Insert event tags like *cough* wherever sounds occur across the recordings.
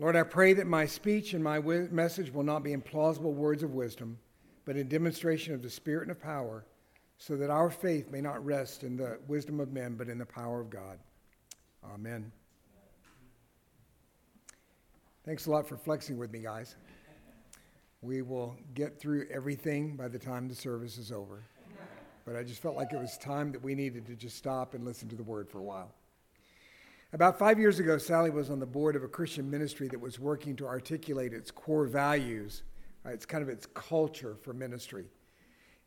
Lord, I pray that my speech and my wi- message will not be in plausible words of wisdom, but in demonstration of the Spirit and of power, so that our faith may not rest in the wisdom of men, but in the power of God. Amen. Thanks a lot for flexing with me, guys. We will get through everything by the time the service is over. But I just felt like it was time that we needed to just stop and listen to the word for a while. About five years ago, Sally was on the board of a Christian ministry that was working to articulate its core values. Uh, it's kind of its culture for ministry.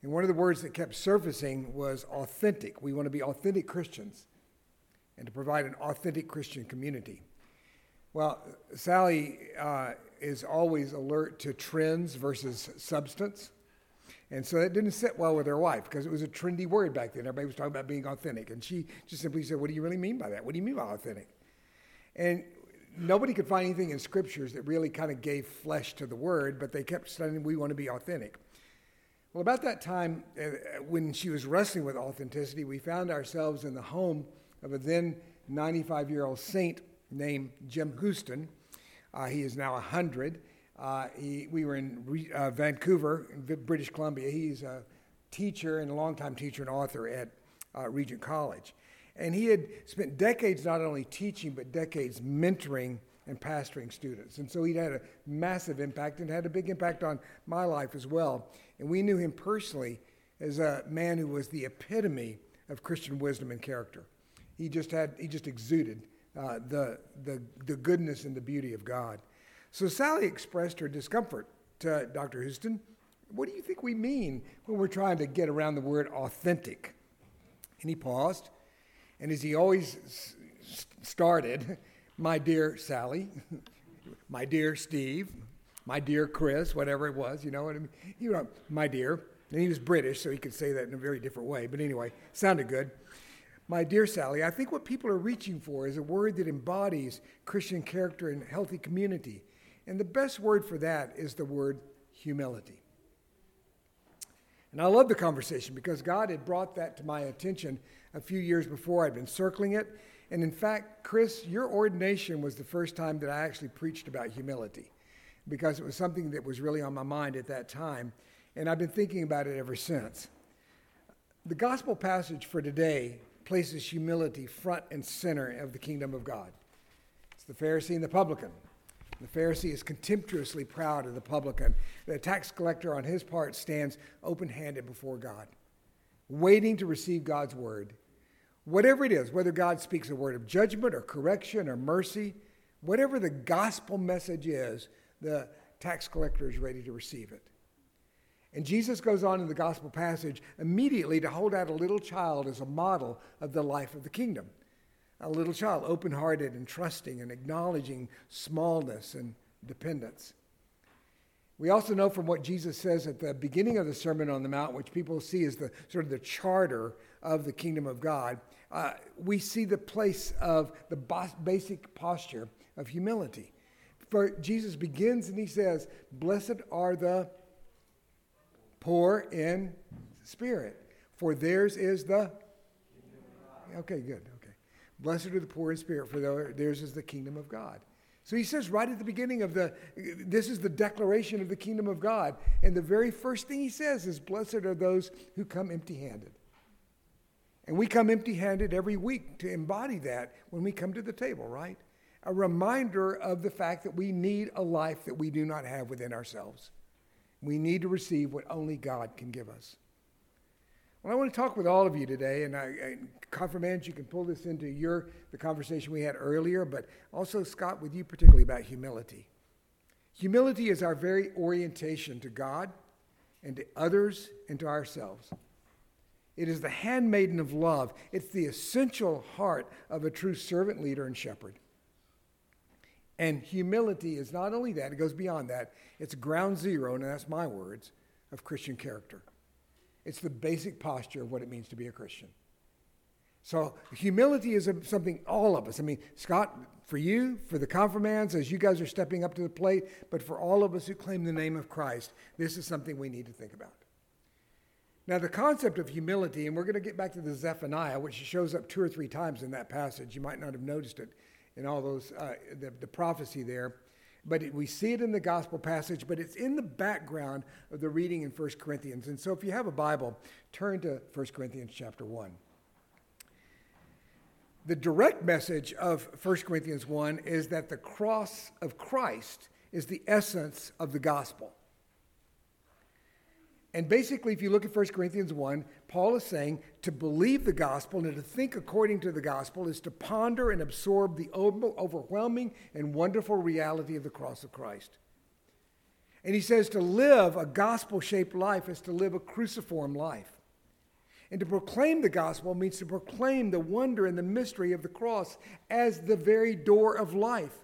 And one of the words that kept surfacing was authentic. We want to be authentic Christians and to provide an authentic Christian community. Well, Sally uh, is always alert to trends versus substance. And so that didn't sit well with her wife because it was a trendy word back then. Everybody was talking about being authentic. And she just simply said, What do you really mean by that? What do you mean by authentic? And nobody could find anything in scriptures that really kind of gave flesh to the word, but they kept saying, We want to be authentic. Well, about that time, uh, when she was wrestling with authenticity, we found ourselves in the home of a then 95 year old saint named Jim Houston. Uh, he is now 100. Uh, he, we were in Re, uh, Vancouver, in British Columbia. He's a teacher and a longtime teacher and author at uh, Regent College. And he had spent decades not only teaching, but decades mentoring and pastoring students. And so he had a massive impact and had a big impact on my life as well. And we knew him personally as a man who was the epitome of Christian wisdom and character. He just had, he just exuded uh, the, the, the goodness and the beauty of God. So Sally expressed her discomfort to Dr. Houston. What do you think we mean when we're trying to get around the word authentic? And he paused, and as he always s- started, *laughs* my dear Sally, *laughs* my dear Steve, my dear Chris, whatever it was, you know what I mean? You know, my dear. And he was British, so he could say that in a very different way. But anyway, sounded good. My dear Sally, I think what people are reaching for is a word that embodies Christian character and healthy community. And the best word for that is the word humility. And I love the conversation because God had brought that to my attention a few years before. I'd been circling it. And in fact, Chris, your ordination was the first time that I actually preached about humility because it was something that was really on my mind at that time. And I've been thinking about it ever since. The gospel passage for today places humility front and center of the kingdom of God. It's the Pharisee and the publican. The Pharisee is contemptuously proud of the publican. The tax collector, on his part, stands open handed before God, waiting to receive God's word. Whatever it is, whether God speaks a word of judgment or correction or mercy, whatever the gospel message is, the tax collector is ready to receive it. And Jesus goes on in the gospel passage immediately to hold out a little child as a model of the life of the kingdom a little child, open hearted and trusting and acknowledging smallness and dependence. We also know from what Jesus says at the beginning of the Sermon on the Mount, which people see as the sort of the charter of the kingdom of God, uh, we see the place of the basic posture of humility. For Jesus begins and he says, Blessed are the poor in spirit, for theirs is the. Okay, good. Blessed are the poor in spirit, for theirs is the kingdom of God. So he says right at the beginning of the, this is the declaration of the kingdom of God. And the very first thing he says is, Blessed are those who come empty handed. And we come empty handed every week to embody that when we come to the table, right? A reminder of the fact that we need a life that we do not have within ourselves. We need to receive what only God can give us. Well, I want to talk with all of you today, and I, I, confirmands, you can pull this into your the conversation we had earlier, but also Scott, with you particularly about humility. Humility is our very orientation to God and to others and to ourselves. It is the handmaiden of love. It's the essential heart of a true servant leader and shepherd. And humility is not only that, it goes beyond that. It's ground zero, and that's my words, of Christian character. It's the basic posture of what it means to be a Christian. So humility is something all of us. I mean, Scott, for you, for the confirmands, as you guys are stepping up to the plate, but for all of us who claim the name of Christ, this is something we need to think about. Now, the concept of humility, and we're going to get back to the Zephaniah, which shows up two or three times in that passage. You might not have noticed it in all those, uh, the, the prophecy there. But it, we see it in the gospel passage, but it's in the background of the reading in 1 Corinthians. And so if you have a Bible, turn to 1 Corinthians chapter 1. The direct message of 1 Corinthians 1 is that the cross of Christ is the essence of the gospel. And basically, if you look at 1 Corinthians 1, Paul is saying to believe the gospel and to think according to the gospel is to ponder and absorb the overwhelming and wonderful reality of the cross of Christ. And he says to live a gospel shaped life is to live a cruciform life. And to proclaim the gospel means to proclaim the wonder and the mystery of the cross as the very door of life.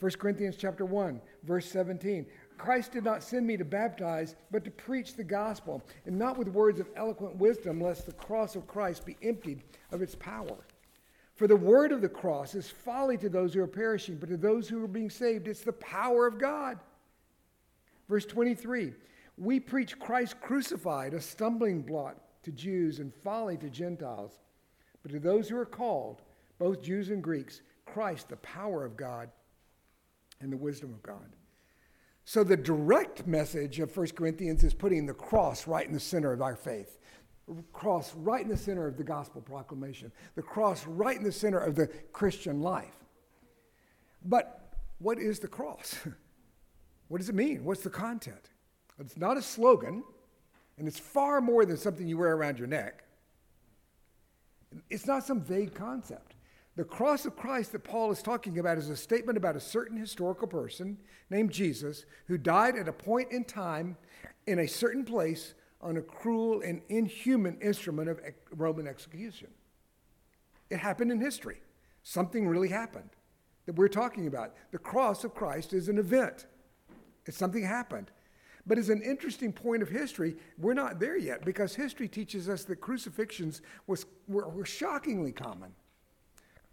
1 Corinthians chapter 1, verse 17. Christ did not send me to baptize, but to preach the gospel, and not with words of eloquent wisdom, lest the cross of Christ be emptied of its power. For the word of the cross is folly to those who are perishing, but to those who are being saved, it's the power of God. Verse 23 We preach Christ crucified, a stumbling block to Jews and folly to Gentiles. But to those who are called, both Jews and Greeks, Christ, the power of God and the wisdom of God. So the direct message of 1 Corinthians is putting the cross right in the center of our faith. The cross right in the center of the gospel proclamation. The cross right in the center of the Christian life. But what is the cross? *laughs* what does it mean? What's the content? It's not a slogan, and it's far more than something you wear around your neck. It's not some vague concept. The cross of Christ that Paul is talking about is a statement about a certain historical person named Jesus who died at a point in time in a certain place on a cruel and inhuman instrument of Roman execution. It happened in history. Something really happened that we're talking about. The cross of Christ is an event, it's something happened. But as an interesting point of history, we're not there yet because history teaches us that crucifixions was, were, were shockingly common.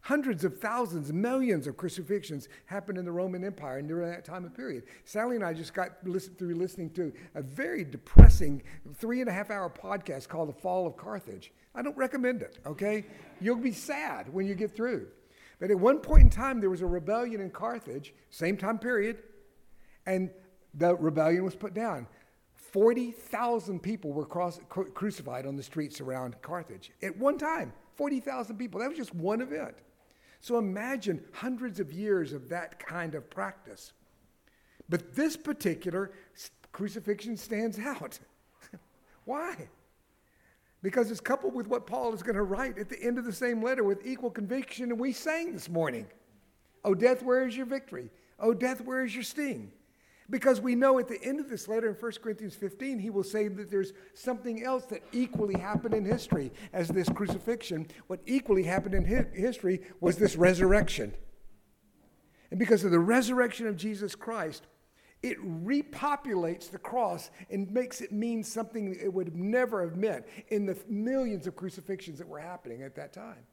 Hundreds of thousands, millions of crucifixions happened in the Roman Empire during that time of period. Sally and I just got listen, through listening to a very depressing three and a half hour podcast called The Fall of Carthage. I don't recommend it, okay? You'll be sad when you get through. But at one point in time, there was a rebellion in Carthage, same time period, and the rebellion was put down. 40,000 people were cross, crucified on the streets around Carthage at one time. 40,000 people. That was just one event. So imagine hundreds of years of that kind of practice. But this particular crucifixion stands out. *laughs* Why? Because it's coupled with what Paul is going to write at the end of the same letter with equal conviction, and we sang this morning. Oh, death, where is your victory? Oh, death, where is your sting? Because we know at the end of this letter in 1 Corinthians 15, he will say that there's something else that equally happened in history as this crucifixion. What equally happened in hi- history was this resurrection. And because of the resurrection of Jesus Christ, it repopulates the cross and makes it mean something it would never have meant in the millions of crucifixions that were happening at that time.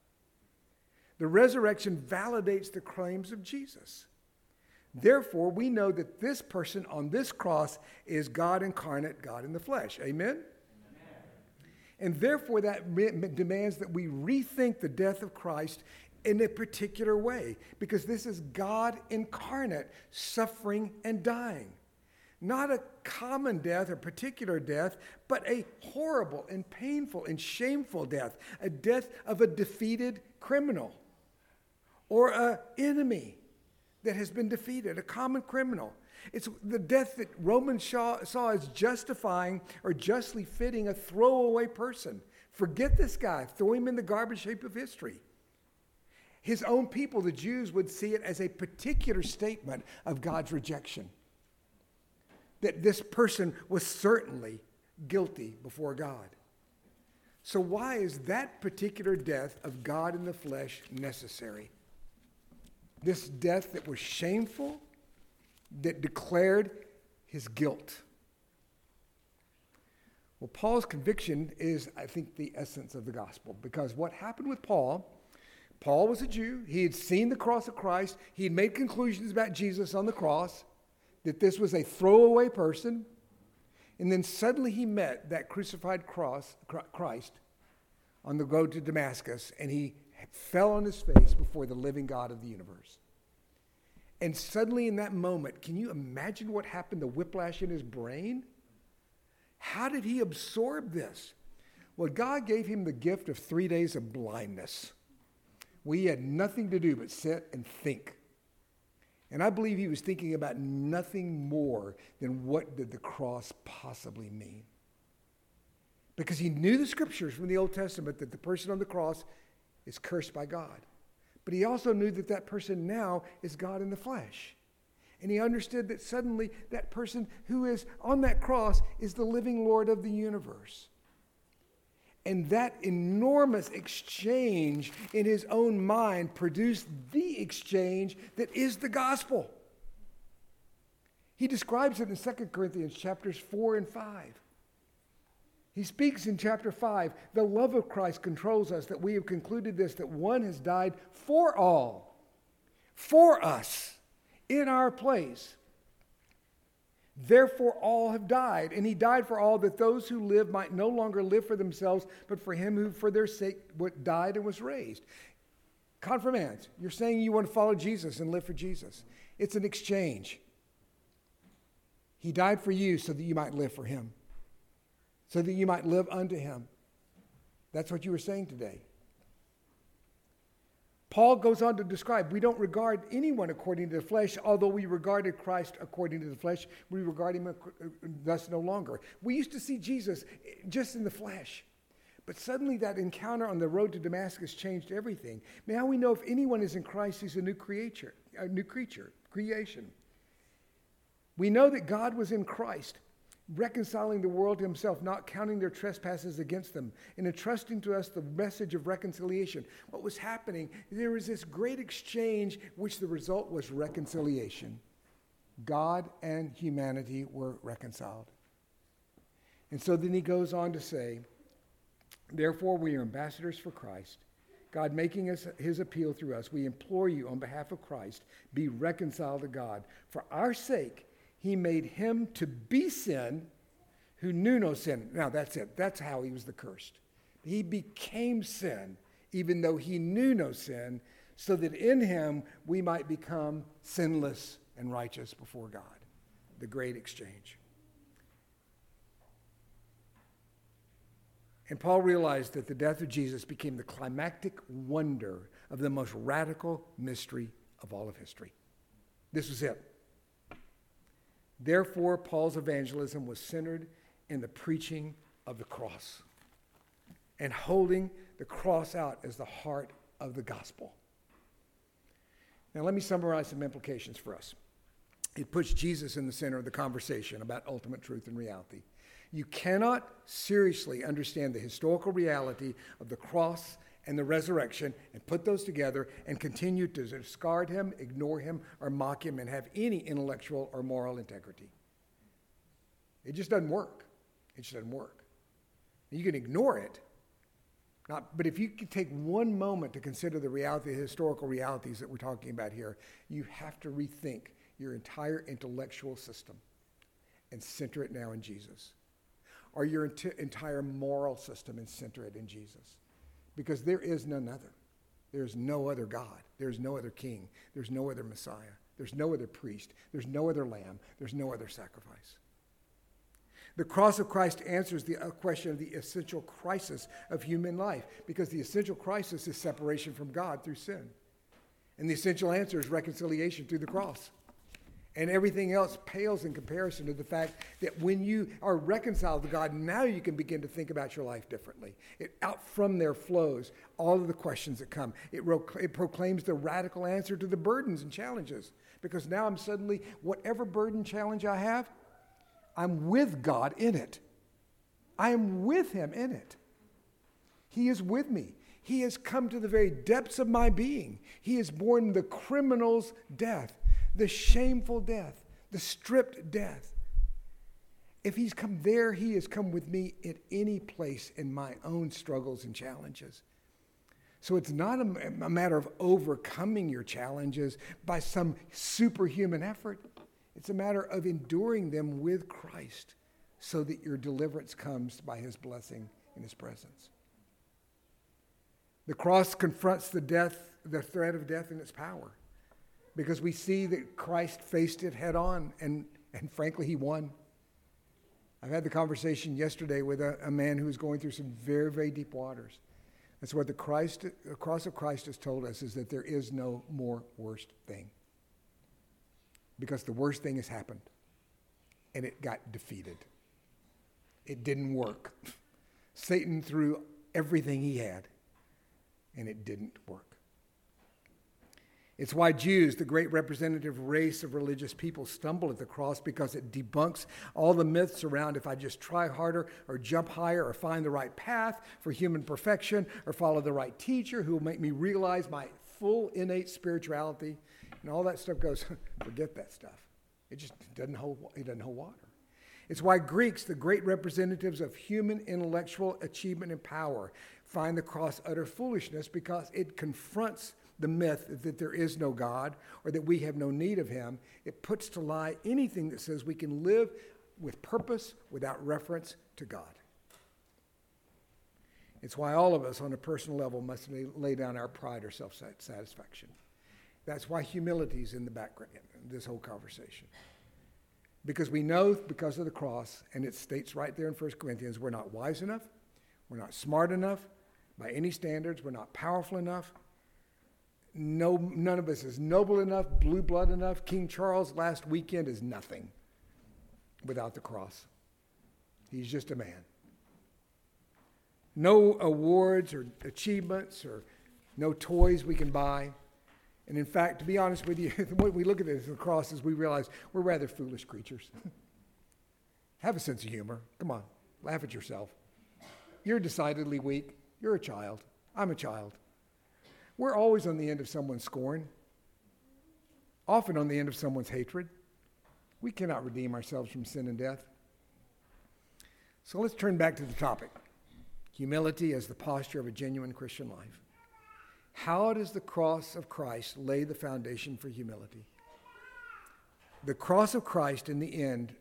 The resurrection validates the claims of Jesus. Therefore, we know that this person on this cross is God incarnate, God in the flesh. Amen? Amen? And therefore, that demands that we rethink the death of Christ in a particular way, because this is God incarnate suffering and dying. Not a common death or particular death, but a horrible and painful and shameful death, a death of a defeated criminal or an enemy that has been defeated, a common criminal. It's the death that Romans saw, saw as justifying or justly fitting a throwaway person. Forget this guy, throw him in the garbage heap of history. His own people, the Jews, would see it as a particular statement of God's rejection. That this person was certainly guilty before God. So, why is that particular death of God in the flesh necessary? This death that was shameful, that declared his guilt. Well, Paul's conviction is, I think, the essence of the gospel because what happened with Paul, Paul was a Jew. He had seen the cross of Christ. He had made conclusions about Jesus on the cross, that this was a throwaway person. And then suddenly he met that crucified cross, Christ on the road to Damascus, and he fell on his face before the living God of the universe. And suddenly, in that moment, can you imagine what happened? The whiplash in his brain? How did he absorb this? Well, God gave him the gift of three days of blindness. We had nothing to do but sit and think. And I believe he was thinking about nothing more than what did the cross possibly mean. Because he knew the scriptures from the Old Testament that the person on the cross is cursed by God. But he also knew that that person now is God in the flesh. And he understood that suddenly that person who is on that cross is the living Lord of the universe. And that enormous exchange in his own mind produced the exchange that is the gospel. He describes it in 2 Corinthians chapters 4 and 5. He speaks in chapter 5 the love of Christ controls us, that we have concluded this, that one has died for all, for us, in our place. Therefore, all have died. And he died for all that those who live might no longer live for themselves, but for him who for their sake died and was raised. Confirmands. You're saying you want to follow Jesus and live for Jesus. It's an exchange. He died for you so that you might live for him, so that you might live unto him. That's what you were saying today. Paul goes on to describe we don't regard anyone according to the flesh, although we regarded Christ according to the flesh, we regard him uh, thus no longer. We used to see Jesus eh, just in the flesh. But suddenly that encounter on the road to Damascus changed everything. Now we know if anyone is in Christ, he's a new creature, a new creature, creation. We know that God was in Christ reconciling the world to himself, not counting their trespasses against them, and entrusting to us the message of reconciliation. What was happening, there was this great exchange, which the result was reconciliation. God and humanity were reconciled. And so then he goes on to say, Therefore, we are ambassadors for Christ. God making us his appeal through us, we implore you on behalf of Christ, be reconciled to God. For our sake, he made him to be sin who knew no sin. Now that's it. That's how he was the cursed. He became sin even though he knew no sin, so that in him we might become sinless and righteous before God. The great exchange. And Paul realized that the death of Jesus became the climactic wonder of the most radical mystery of all of history. This was it. Therefore, Paul's evangelism was centered in the preaching of the cross and holding the cross out as the heart of the gospel. Now, let me summarize some implications for us. It puts Jesus in the center of the conversation about ultimate truth and reality. You cannot seriously understand the historical reality of the cross and the resurrection and put those together and continue to discard him, ignore him, or mock him and have any intellectual or moral integrity. It just doesn't work. It just doesn't work. You can ignore it, not, but if you can take one moment to consider the reality, the historical realities that we're talking about here, you have to rethink your entire intellectual system and center it now in Jesus. Or your ent- entire moral system and center it in Jesus because there is none other. There's no other God. There's no other king. There's no other Messiah. There's no other priest. There's no other lamb. There's no other sacrifice. The cross of Christ answers the uh, question of the essential crisis of human life because the essential crisis is separation from God through sin. And the essential answer is reconciliation through the cross. And everything else pales in comparison to the fact that when you are reconciled to God, now you can begin to think about your life differently. It, out from there flows all of the questions that come. It, it proclaims the radical answer to the burdens and challenges. Because now I'm suddenly, whatever burden challenge I have, I'm with God in it. I am with Him in it. He is with me. He has come to the very depths of my being. He has borne the criminal's death the shameful death, the stripped death. If he's come there, he has come with me at any place in my own struggles and challenges. So it's not a, a, matter of overcoming your challenges by some superhuman effort. It's a matter of enduring them with Christ so that your deliverance comes by his blessing in his presence. The cross confronts the death, the threat of death and its power. Because we see that Christ faced it head on, and, and frankly, he won. I've had the conversation yesterday with a, a man who's going through some very, very deep waters. That's what the, Christ, the cross of Christ has told us is that there is no more worst thing. Because the worst thing has happened, and it got defeated. It didn't work. *laughs* Satan threw everything he had, and it didn't work. It's why Jews, the great representative race of religious people, stumble at the cross because it debunks all the myths around if I just try harder or jump higher or find the right path for human perfection or follow the right teacher who will make me realize my full innate spirituality. And all that stuff goes, *laughs* forget that stuff. It just doesn't hold, it doesn't hold water. It's why Greeks, the great representatives of human intellectual achievement and power, find the cross utter foolishness because it confronts the myth that there is no God or that we have no need of Him. It puts to lie anything that says we can live with purpose without reference to God. It's why all of us on a personal level must lay down our pride or self satisfaction. That's why humility is in the background in this whole conversation. Because we know because of the cross, and it states right there in 1 Corinthians, we're not wise enough, we're not smart enough by any standards, we're not powerful enough, no, none of us is noble enough, blue blood enough. King Charles last weekend is nothing without the cross. He's just a man. No awards or achievements or no toys we can buy. And in fact, to be honest with you, *laughs* when we look at this, the cross, is we realize we're rather foolish creatures. *laughs* Have a sense of humor. Come on, laugh at yourself. You're decidedly weak. You're a child. I'm a child. We're always on the end of someone's scorn, often on the end of someone's hatred. We cannot redeem ourselves from sin and death. So let's turn back to the topic humility as the posture of a genuine Christian life. How does the cross of Christ lay the foundation for humility? The cross of Christ, in the end,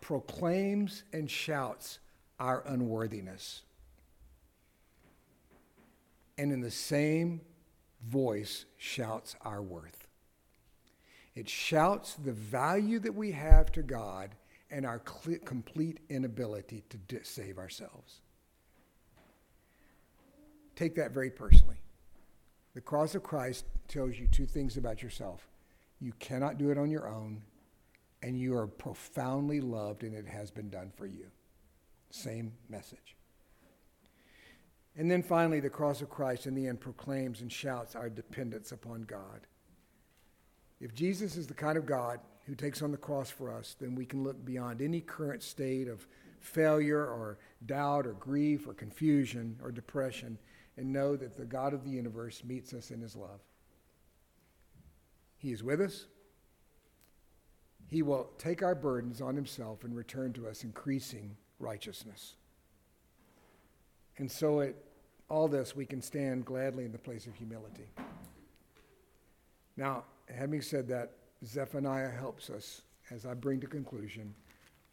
proclaims and shouts our unworthiness. And in the same voice shouts our worth. It shouts the value that we have to God and our cl- complete inability to d- save ourselves. Take that very personally. The cross of Christ tells you two things about yourself you cannot do it on your own, and you are profoundly loved, and it has been done for you. Same message. And then finally, the cross of Christ in the end proclaims and shouts our dependence upon God. If Jesus is the kind of God who takes on the cross for us, then we can look beyond any current state of failure or doubt or grief or confusion or depression and know that the God of the universe meets us in his love. He is with us. He will take our burdens on himself and return to us increasing righteousness. And so it all this, we can stand gladly in the place of humility. Now, having said that, Zephaniah helps us as I bring to conclusion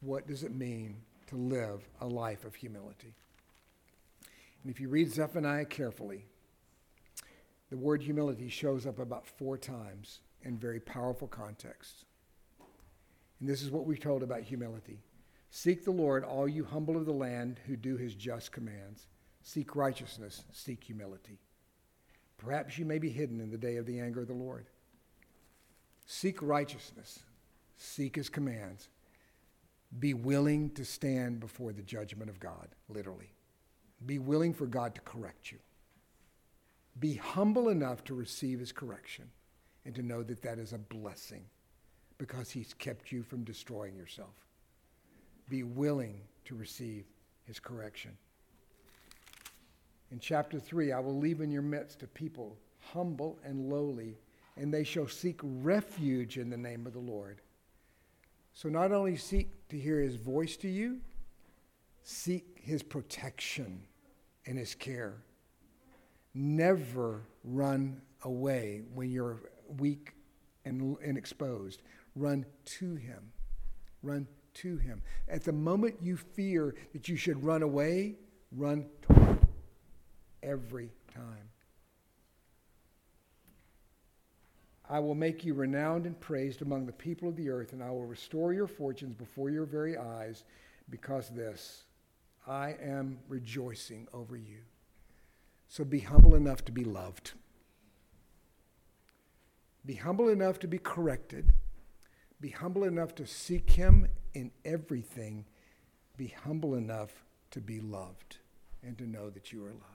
what does it mean to live a life of humility? And if you read Zephaniah carefully, the word humility shows up about four times in very powerful contexts. And this is what we're told about humility Seek the Lord, all you humble of the land who do his just commands. Seek righteousness, seek humility. Perhaps you may be hidden in the day of the anger of the Lord. Seek righteousness, seek his commands. Be willing to stand before the judgment of God, literally. Be willing for God to correct you. Be humble enough to receive his correction and to know that that is a blessing because he's kept you from destroying yourself. Be willing to receive his correction. In chapter 3, I will leave in your midst a people humble and lowly, and they shall seek refuge in the name of the Lord. So not only seek to hear his voice to you, seek his protection and his care. Never run away when you're weak and, and exposed. Run to him. Run to him. At the moment you fear that you should run away, run toward every time. I will make you renowned and praised among the people of the earth, and I will restore your fortunes before your very eyes, because this, I am rejoicing over you. So be humble enough to be loved. Be humble enough to be corrected. Be humble enough to seek Him in everything. Be humble enough to be loved and to know that you are loved.